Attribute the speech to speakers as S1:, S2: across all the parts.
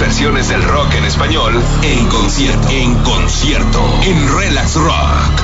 S1: versiones del rock en español en concierto. En concierto. En Relax Rock.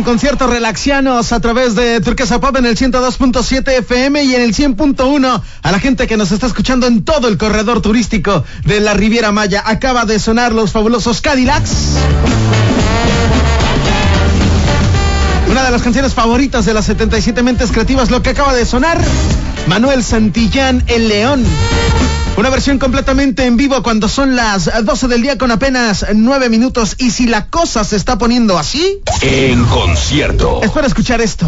S1: en
S2: conciertos relaxianos a través de Turquesa Pop en el 102.7 FM y en el 100.1 a la gente que nos está escuchando en todo el corredor turístico de la Riviera Maya. Acaba de sonar los fabulosos Cadillacs. Una de las canciones favoritas de las 77 mentes creativas, lo que acaba de sonar, Manuel Santillán, El León. Una versión completamente en vivo cuando son las 12 del día con apenas 9 minutos. Y si la cosa se está poniendo así...
S1: En concierto.
S2: Es para escuchar esto.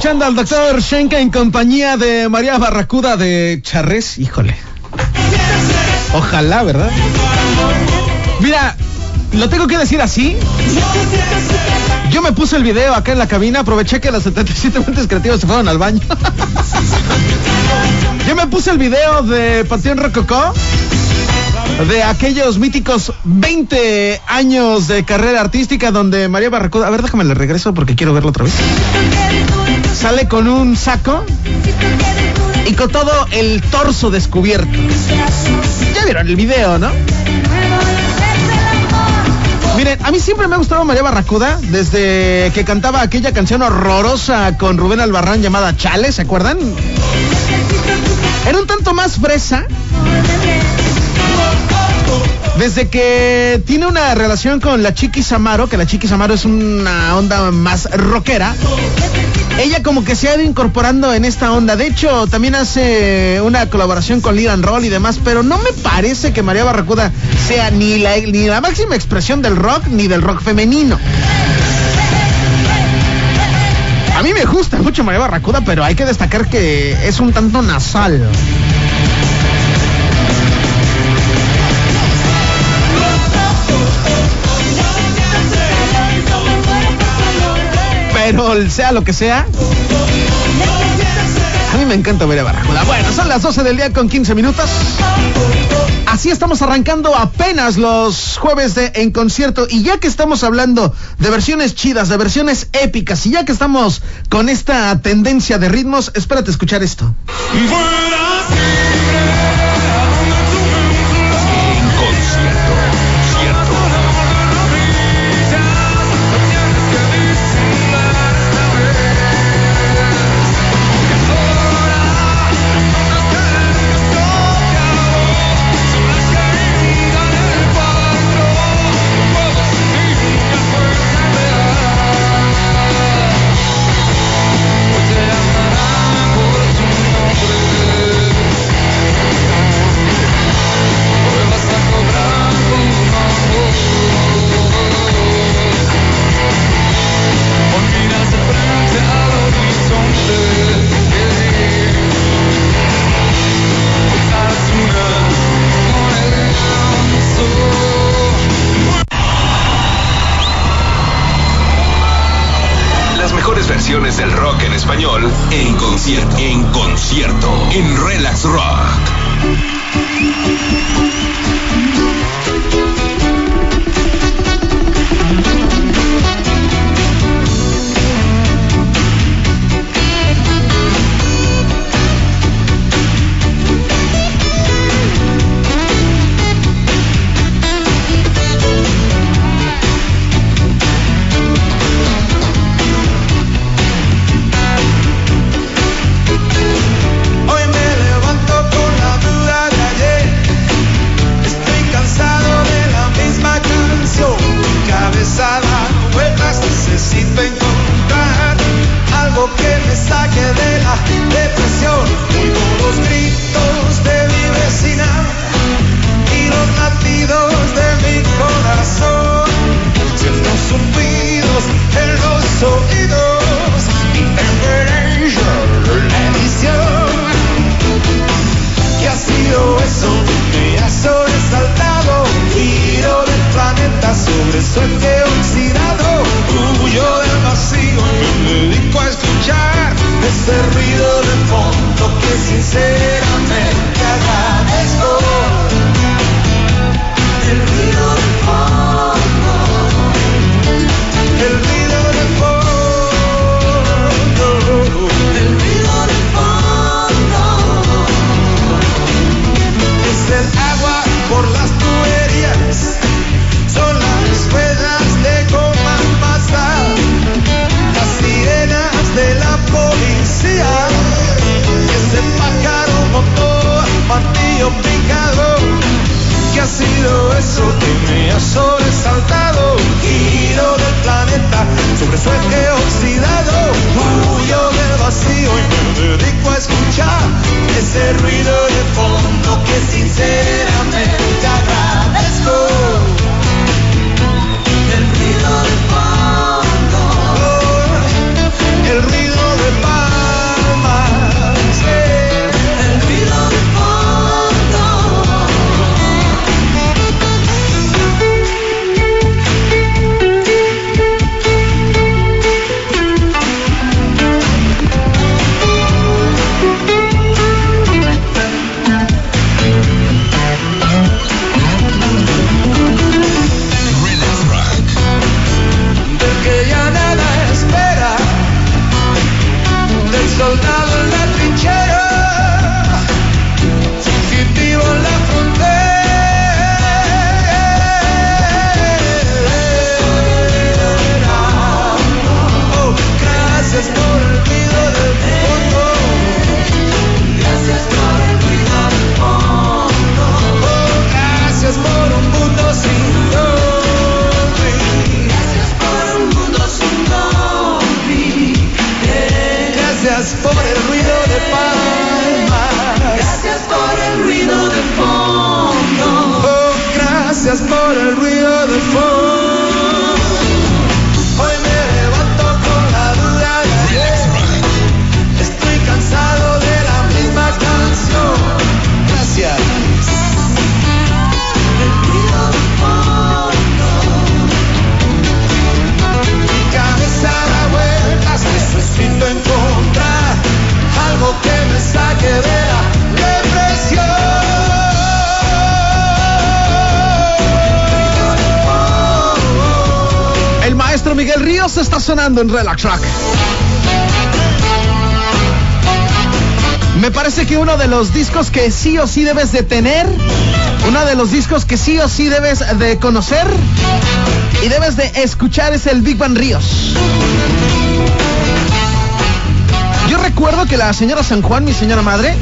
S2: Escuchando al doctor Shenka en compañía de María Barracuda de Charres. Híjole. Ojalá, ¿verdad? Mira, lo tengo que decir así. Yo me puse el video acá en la cabina, aproveché que las 77 mentes creativas se fueron al baño. Yo me puse el video de Panteón Rococó, de aquellos míticos 20 años de carrera artística donde María Barracuda, a ver, déjame le regreso porque quiero verlo otra vez. Sale con un saco y con todo el torso descubierto. Ya vieron el video, ¿no? Miren, a mí siempre me ha gustado María Barracuda desde que cantaba aquella canción horrorosa con Rubén Albarrán llamada Chale, ¿se acuerdan? Era un tanto más fresa. Desde que tiene una relación con la Chiquis Amaro, que la Chiquis Amaro es una onda más rockera, ella como que se ha ido incorporando en esta onda. De hecho, también hace una colaboración con Liran Roll y demás, pero no me parece que María Barracuda sea ni la, ni la máxima expresión del rock ni del rock femenino. A mí me gusta mucho María Barracuda, pero hay que destacar que es un tanto nasal. Pero sea lo que sea. A mí me encanta ver a Barracuda. Bueno, son las 12 del día con 15 minutos. Así estamos arrancando apenas los jueves de en concierto y ya que estamos hablando de versiones chidas, de versiones épicas y ya que estamos con esta tendencia de ritmos, espérate escuchar esto.
S3: en concierto. En concierto. En Relax Rock.
S4: Gracias por el ruido de palmas. Gracias por el ruido de fondo. Oh, gracias por el ruido de fondo.
S2: Ríos está sonando en Relax Rock. Me parece que uno de los discos que sí o sí debes de tener, uno de los discos que sí o sí debes de conocer y debes de escuchar es el Big Bang Ríos. Yo recuerdo que la señora San Juan, mi señora madre,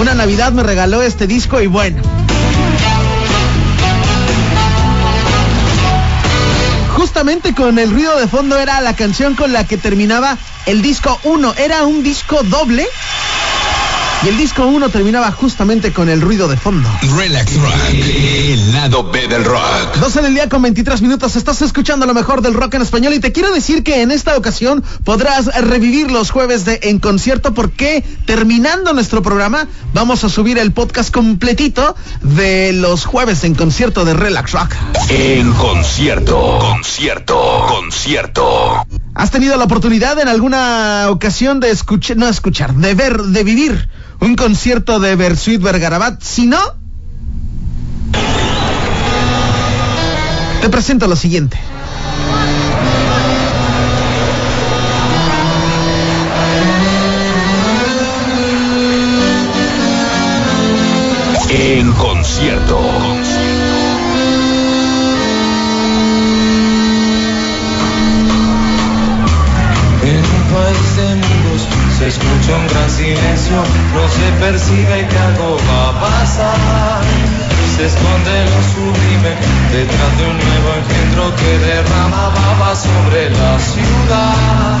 S2: una Navidad me regaló este disco y bueno. Con el ruido de fondo era la canción con la que terminaba el disco 1. Era un disco doble y el disco 1 terminaba justamente con el ruido de fondo.
S4: Relax Rock, el lado B del rock.
S2: 12 del día con 23 minutos. Estás escuchando lo mejor del rock en español y te quiero decir que en esta ocasión podrás revivir los jueves de En Concierto porque terminando nuestro programa vamos a subir el podcast completito de los jueves en concierto de Relax Rock.
S4: En concierto, concierto, concierto.
S2: ¿Has tenido la oportunidad en alguna ocasión de escuchar, no escuchar, de ver, de vivir un concierto de Bersuit Vergarabat? Si no, te presento lo siguiente.
S4: En concierto.
S5: Se escucha un gran silencio, no se percibe que algo va a pasar. Se esconde lo sublime detrás de un nuevo engendro que derrama baba sobre la ciudad.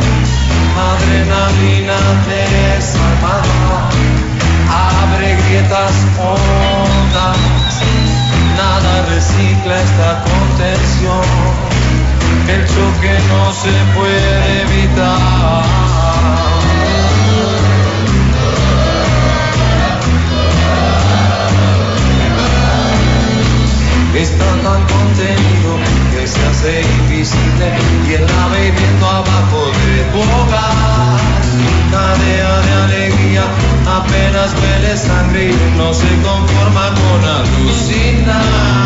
S5: Adrenalina desarmada, abre grietas hondas, nada recicla esta contención. El choque no se puede evitar. Está tan contenido que se hace invisible y él la ve viendo abajo de tu hogar. Cadea de alegría, apenas huele sangre y no se conforma con alucinar.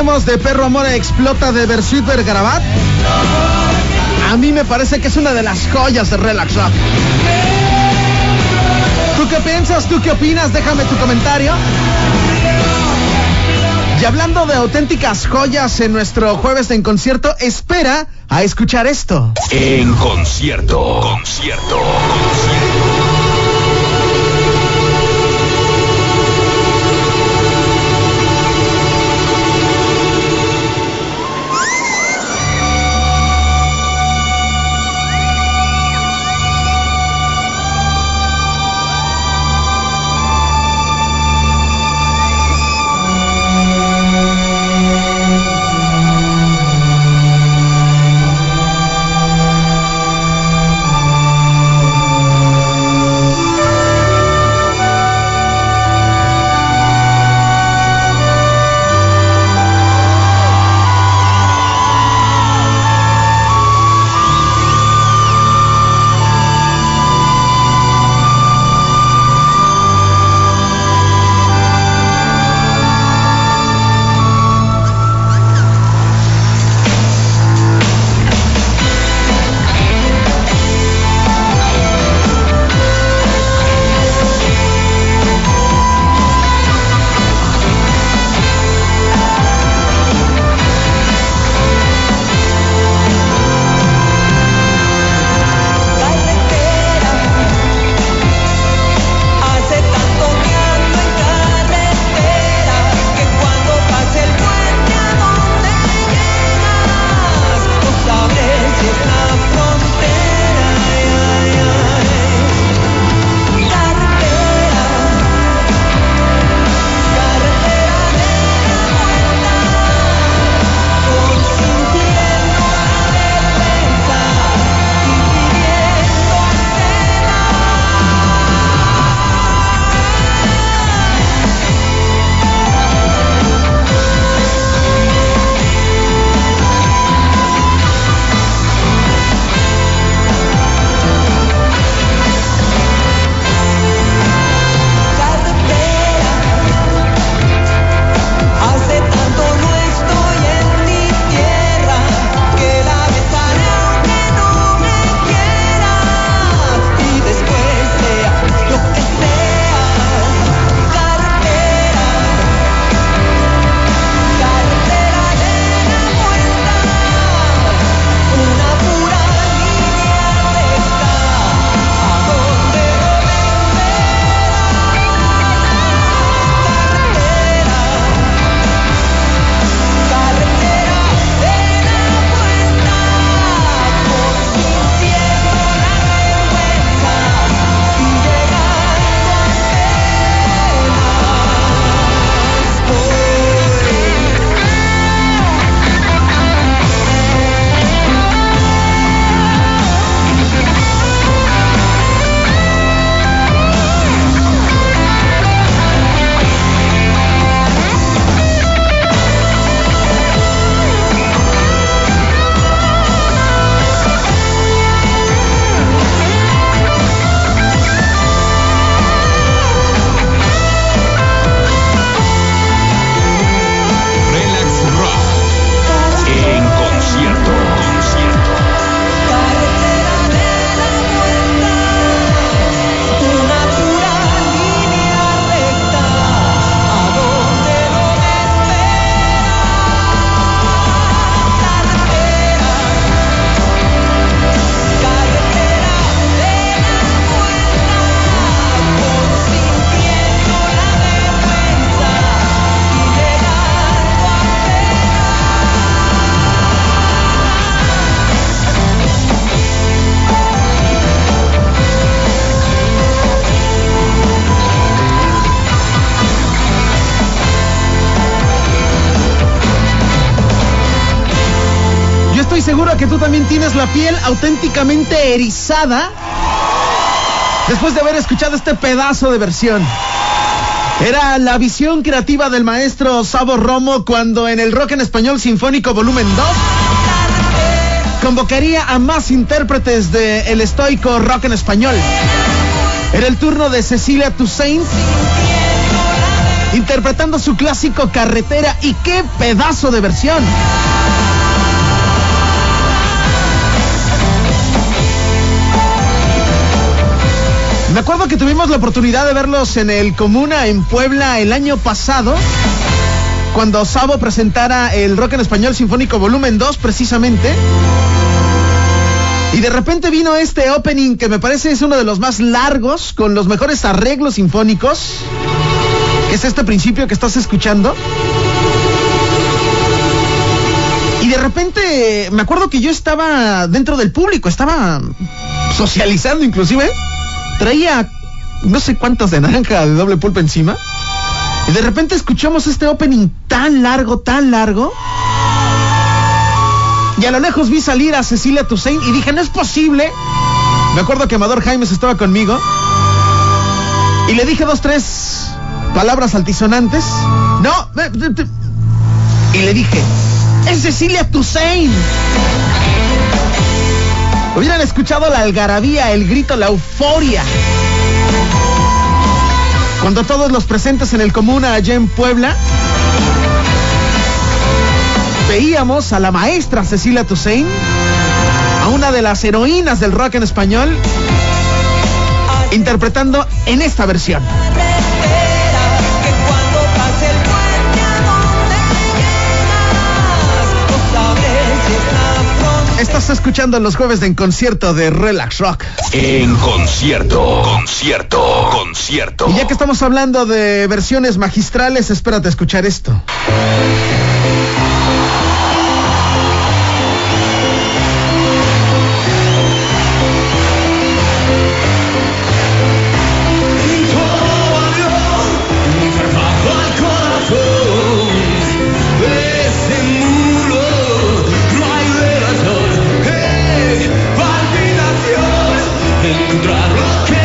S2: Tenemos de Perro Amor Explota de Versuit Vergarabat, a mí me parece que es una de las joyas de Relax Rock. ¿Tú qué piensas? ¿Tú qué opinas? Déjame tu comentario. Y hablando de auténticas joyas en nuestro jueves en concierto, espera a escuchar esto.
S4: En concierto. Concierto. Concierto.
S2: Tienes la piel auténticamente erizada después de haber escuchado este pedazo de versión. Era la visión creativa del maestro Sabo Romo cuando en el Rock en Español Sinfónico Volumen 2 convocaría a más intérpretes de el estoico rock en español. Era el turno de Cecilia Toussaint interpretando su clásico Carretera y qué pedazo de versión. Me acuerdo que tuvimos la oportunidad de verlos en el Comuna en Puebla el año pasado, cuando Sabo presentara el Rock en Español Sinfónico Volumen 2 precisamente. Y de repente vino este opening que me parece es uno de los más largos, con los mejores arreglos sinfónicos. Es este principio que estás escuchando. Y de repente me acuerdo que yo estaba dentro del público, estaba socializando inclusive. Traía no sé cuántas de naranja de doble pulpa encima. Y de repente escuchamos este opening tan largo, tan largo. Y a lo lejos vi salir a Cecilia Toussaint y dije, no es posible. Me acuerdo que Amador Jaimes estaba conmigo. Y le dije dos, tres palabras altisonantes. No. Y le dije, es Cecilia Toussaint. Hubieran escuchado la algarabía, el grito, la euforia. Cuando todos los presentes en el Comuna allá en Puebla veíamos a la maestra Cecilia Toussaint, a una de las heroínas del rock en español, interpretando en esta versión. Estás escuchando los jueves de En Concierto de Relax Rock.
S4: En concierto, concierto, concierto.
S2: Y ya que estamos hablando de versiones magistrales, espérate a escuchar esto. encontrar.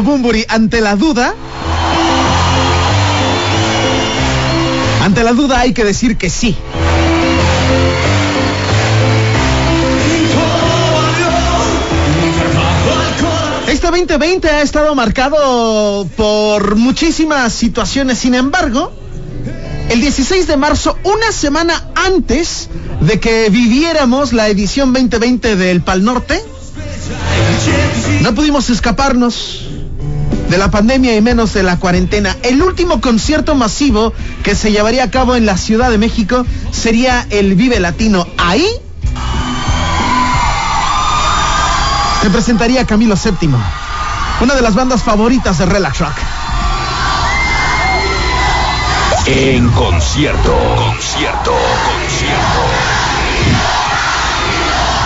S2: Bumburi, ante la duda, ante la duda hay que decir que sí. Este 2020 ha estado marcado por muchísimas situaciones, sin embargo, el 16 de marzo, una semana antes de que viviéramos la edición 2020 del Pal Norte, no pudimos escaparnos de la pandemia y menos de la cuarentena. El último concierto masivo que se llevaría a cabo en la Ciudad de México sería el Vive Latino. Ahí se presentaría Camilo VII, una de las bandas favoritas de Relax Rock.
S4: En concierto, concierto, concierto.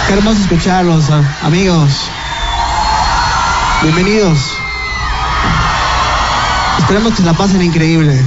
S6: Qué hermoso escucharlos, ah, amigos. Bienvenidos. Esperemos que la pasen increíble.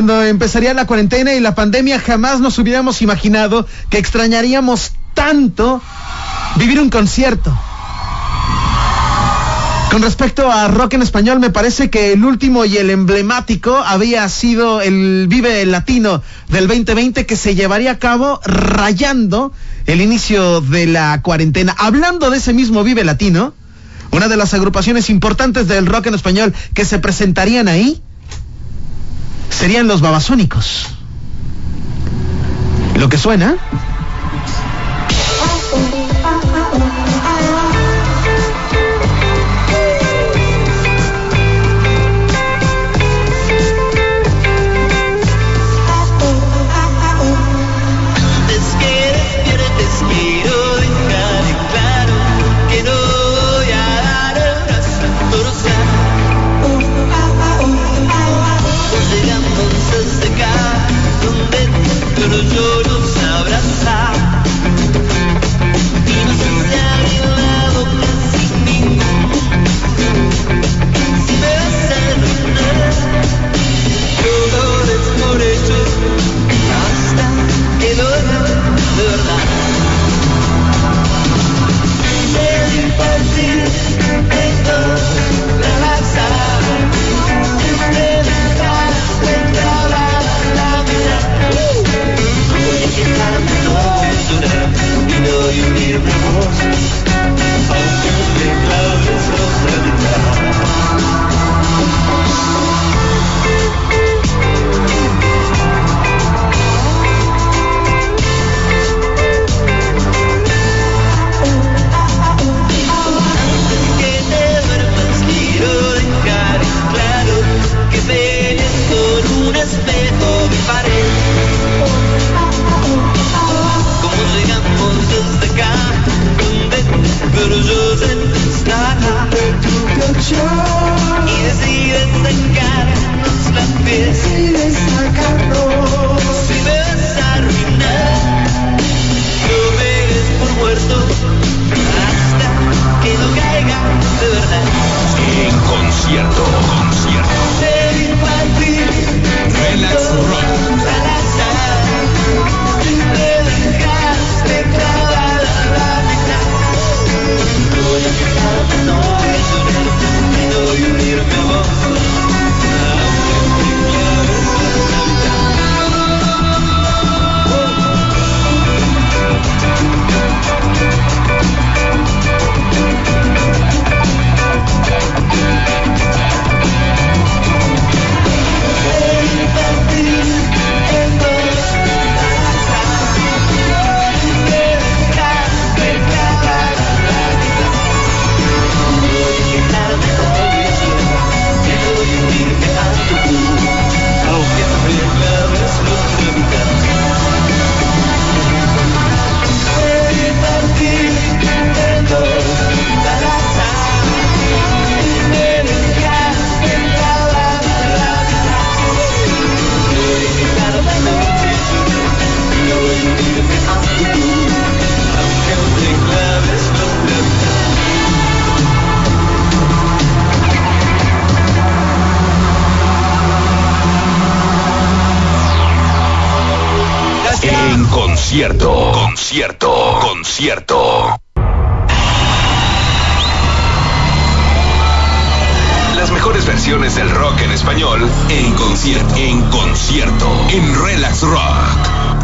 S2: Cuando empezaría la cuarentena y la pandemia, jamás nos hubiéramos imaginado que extrañaríamos tanto
S7: vivir un concierto. Con respecto a rock en español, me parece que el último y el emblemático había sido el Vive Latino del 2020 que se llevaría a cabo rayando el inicio de la cuarentena. Hablando de ese mismo Vive Latino, una de las agrupaciones importantes del rock en español que se presentarían ahí serían los babasónicos. Lo que suena
S8: concierto, concierto. Las mejores versiones del rock en español en concierto, en concierto, en Relax Rock.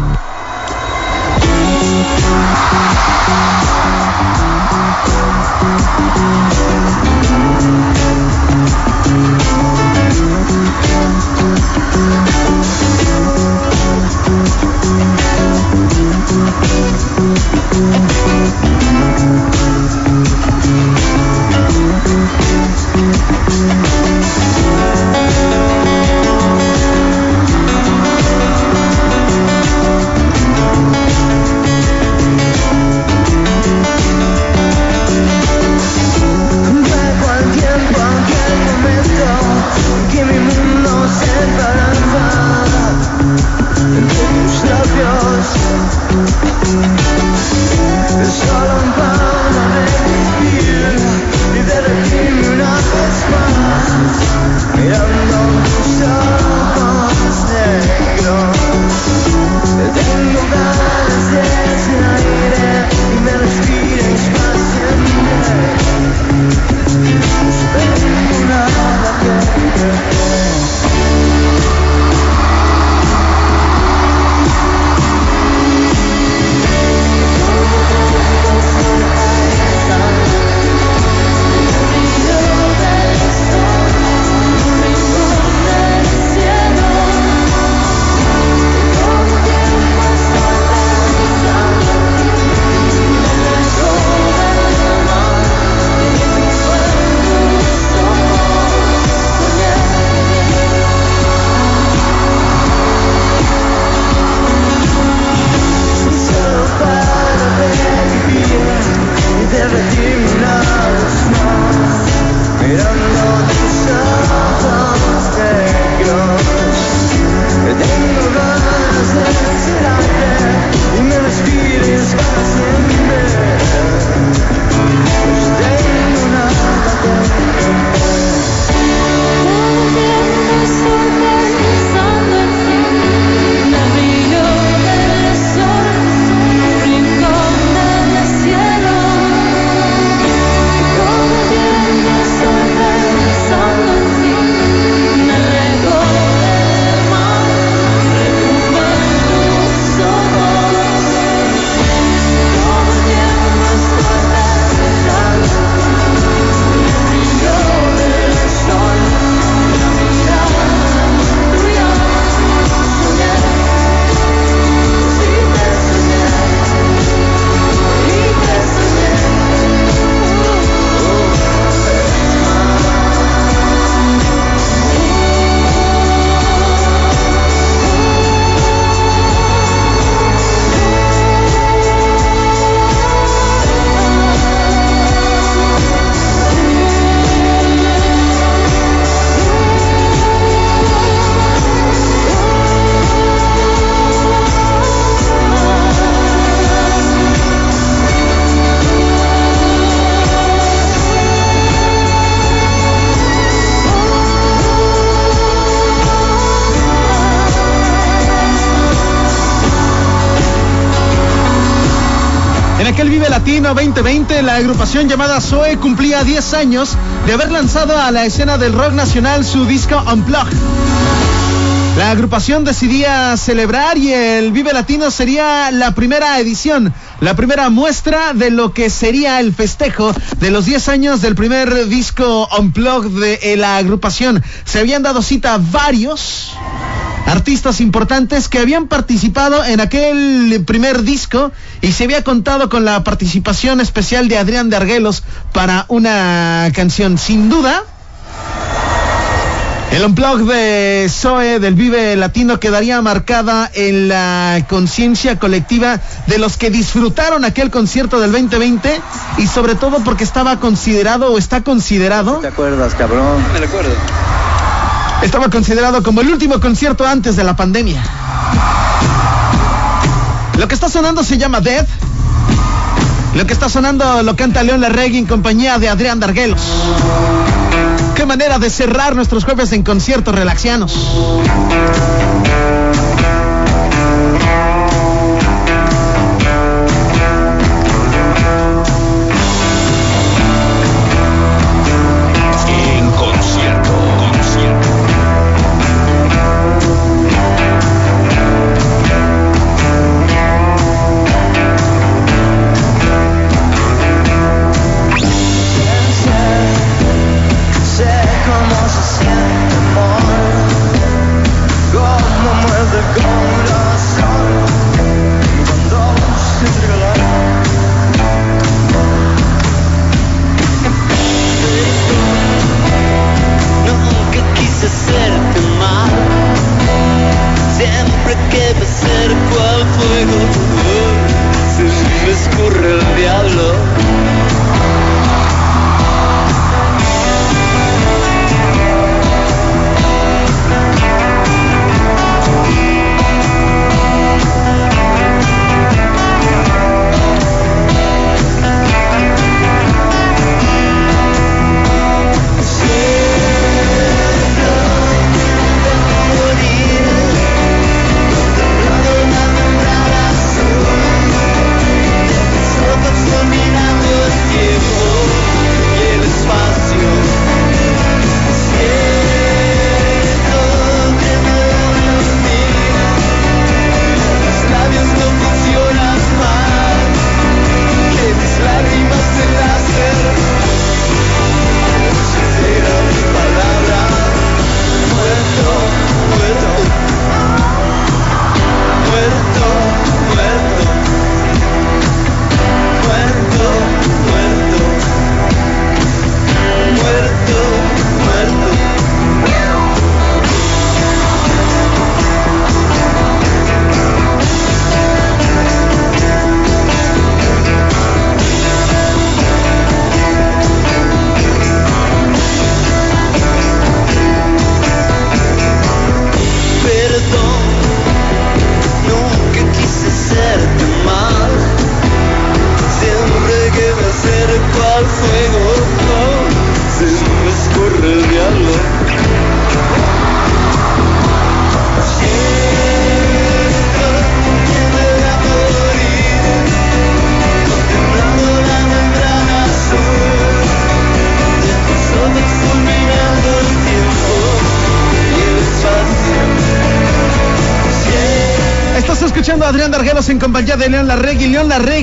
S2: 2020, la agrupación llamada Zoe cumplía 10 años de haber lanzado a la escena del rock nacional su disco Unplugged. La agrupación decidía celebrar y el Vive Latino sería la primera edición, la primera muestra de lo que sería el festejo de los 10 años del primer disco Unplugged de la agrupación. Se habían dado cita varios artistas importantes que habían participado en aquel primer disco y se había contado con la participación especial de Adrián de Argelos para una canción sin duda. El unplug de Zoe del Vive Latino quedaría marcada en la conciencia colectiva de los que disfrutaron aquel concierto del 2020 y sobre todo porque estaba considerado o está considerado
S9: ¿Te acuerdas, cabrón?
S10: Me recuerdo.
S2: Estaba considerado como el último concierto antes de la pandemia. Lo que está sonando se llama Dead. Lo que está sonando lo canta León Larregui en compañía de Adrián Darguelos. Qué manera de cerrar nuestros jueves en conciertos relaxianos.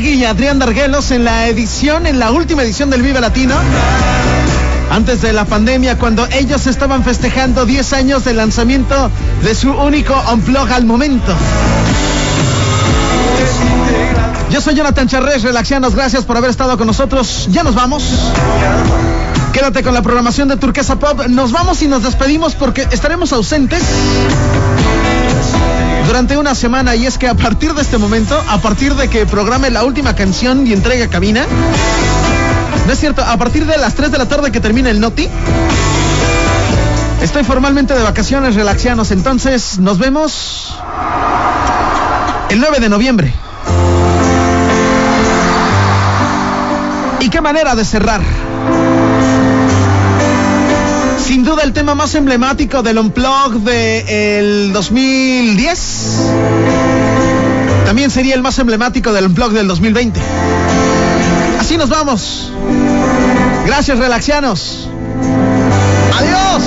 S11: Y
S2: Adrián Darguelos en la edición, en la última edición del Vive Latino. Antes de la pandemia, cuando ellos estaban festejando 10 años del lanzamiento de su único unplug al momento. Yo soy Jonathan Charres, relaxianos, gracias por haber estado con nosotros. Ya nos vamos. Quédate con la programación de Turquesa Pop. Nos vamos y nos despedimos porque estaremos ausentes durante una semana y es que a partir de este momento, a partir de que programe la última canción y entregue a cabina, no es cierto, a partir de las 3 de la tarde que termine el Noti, estoy formalmente de vacaciones relaxianos, entonces nos vemos el 9 de noviembre. ¿Y qué manera de cerrar? Sin duda el tema más emblemático del Unplug del 2010.
S4: También sería el más emblemático del Unplug del 2020. Así nos vamos. Gracias, relaxianos. Adiós.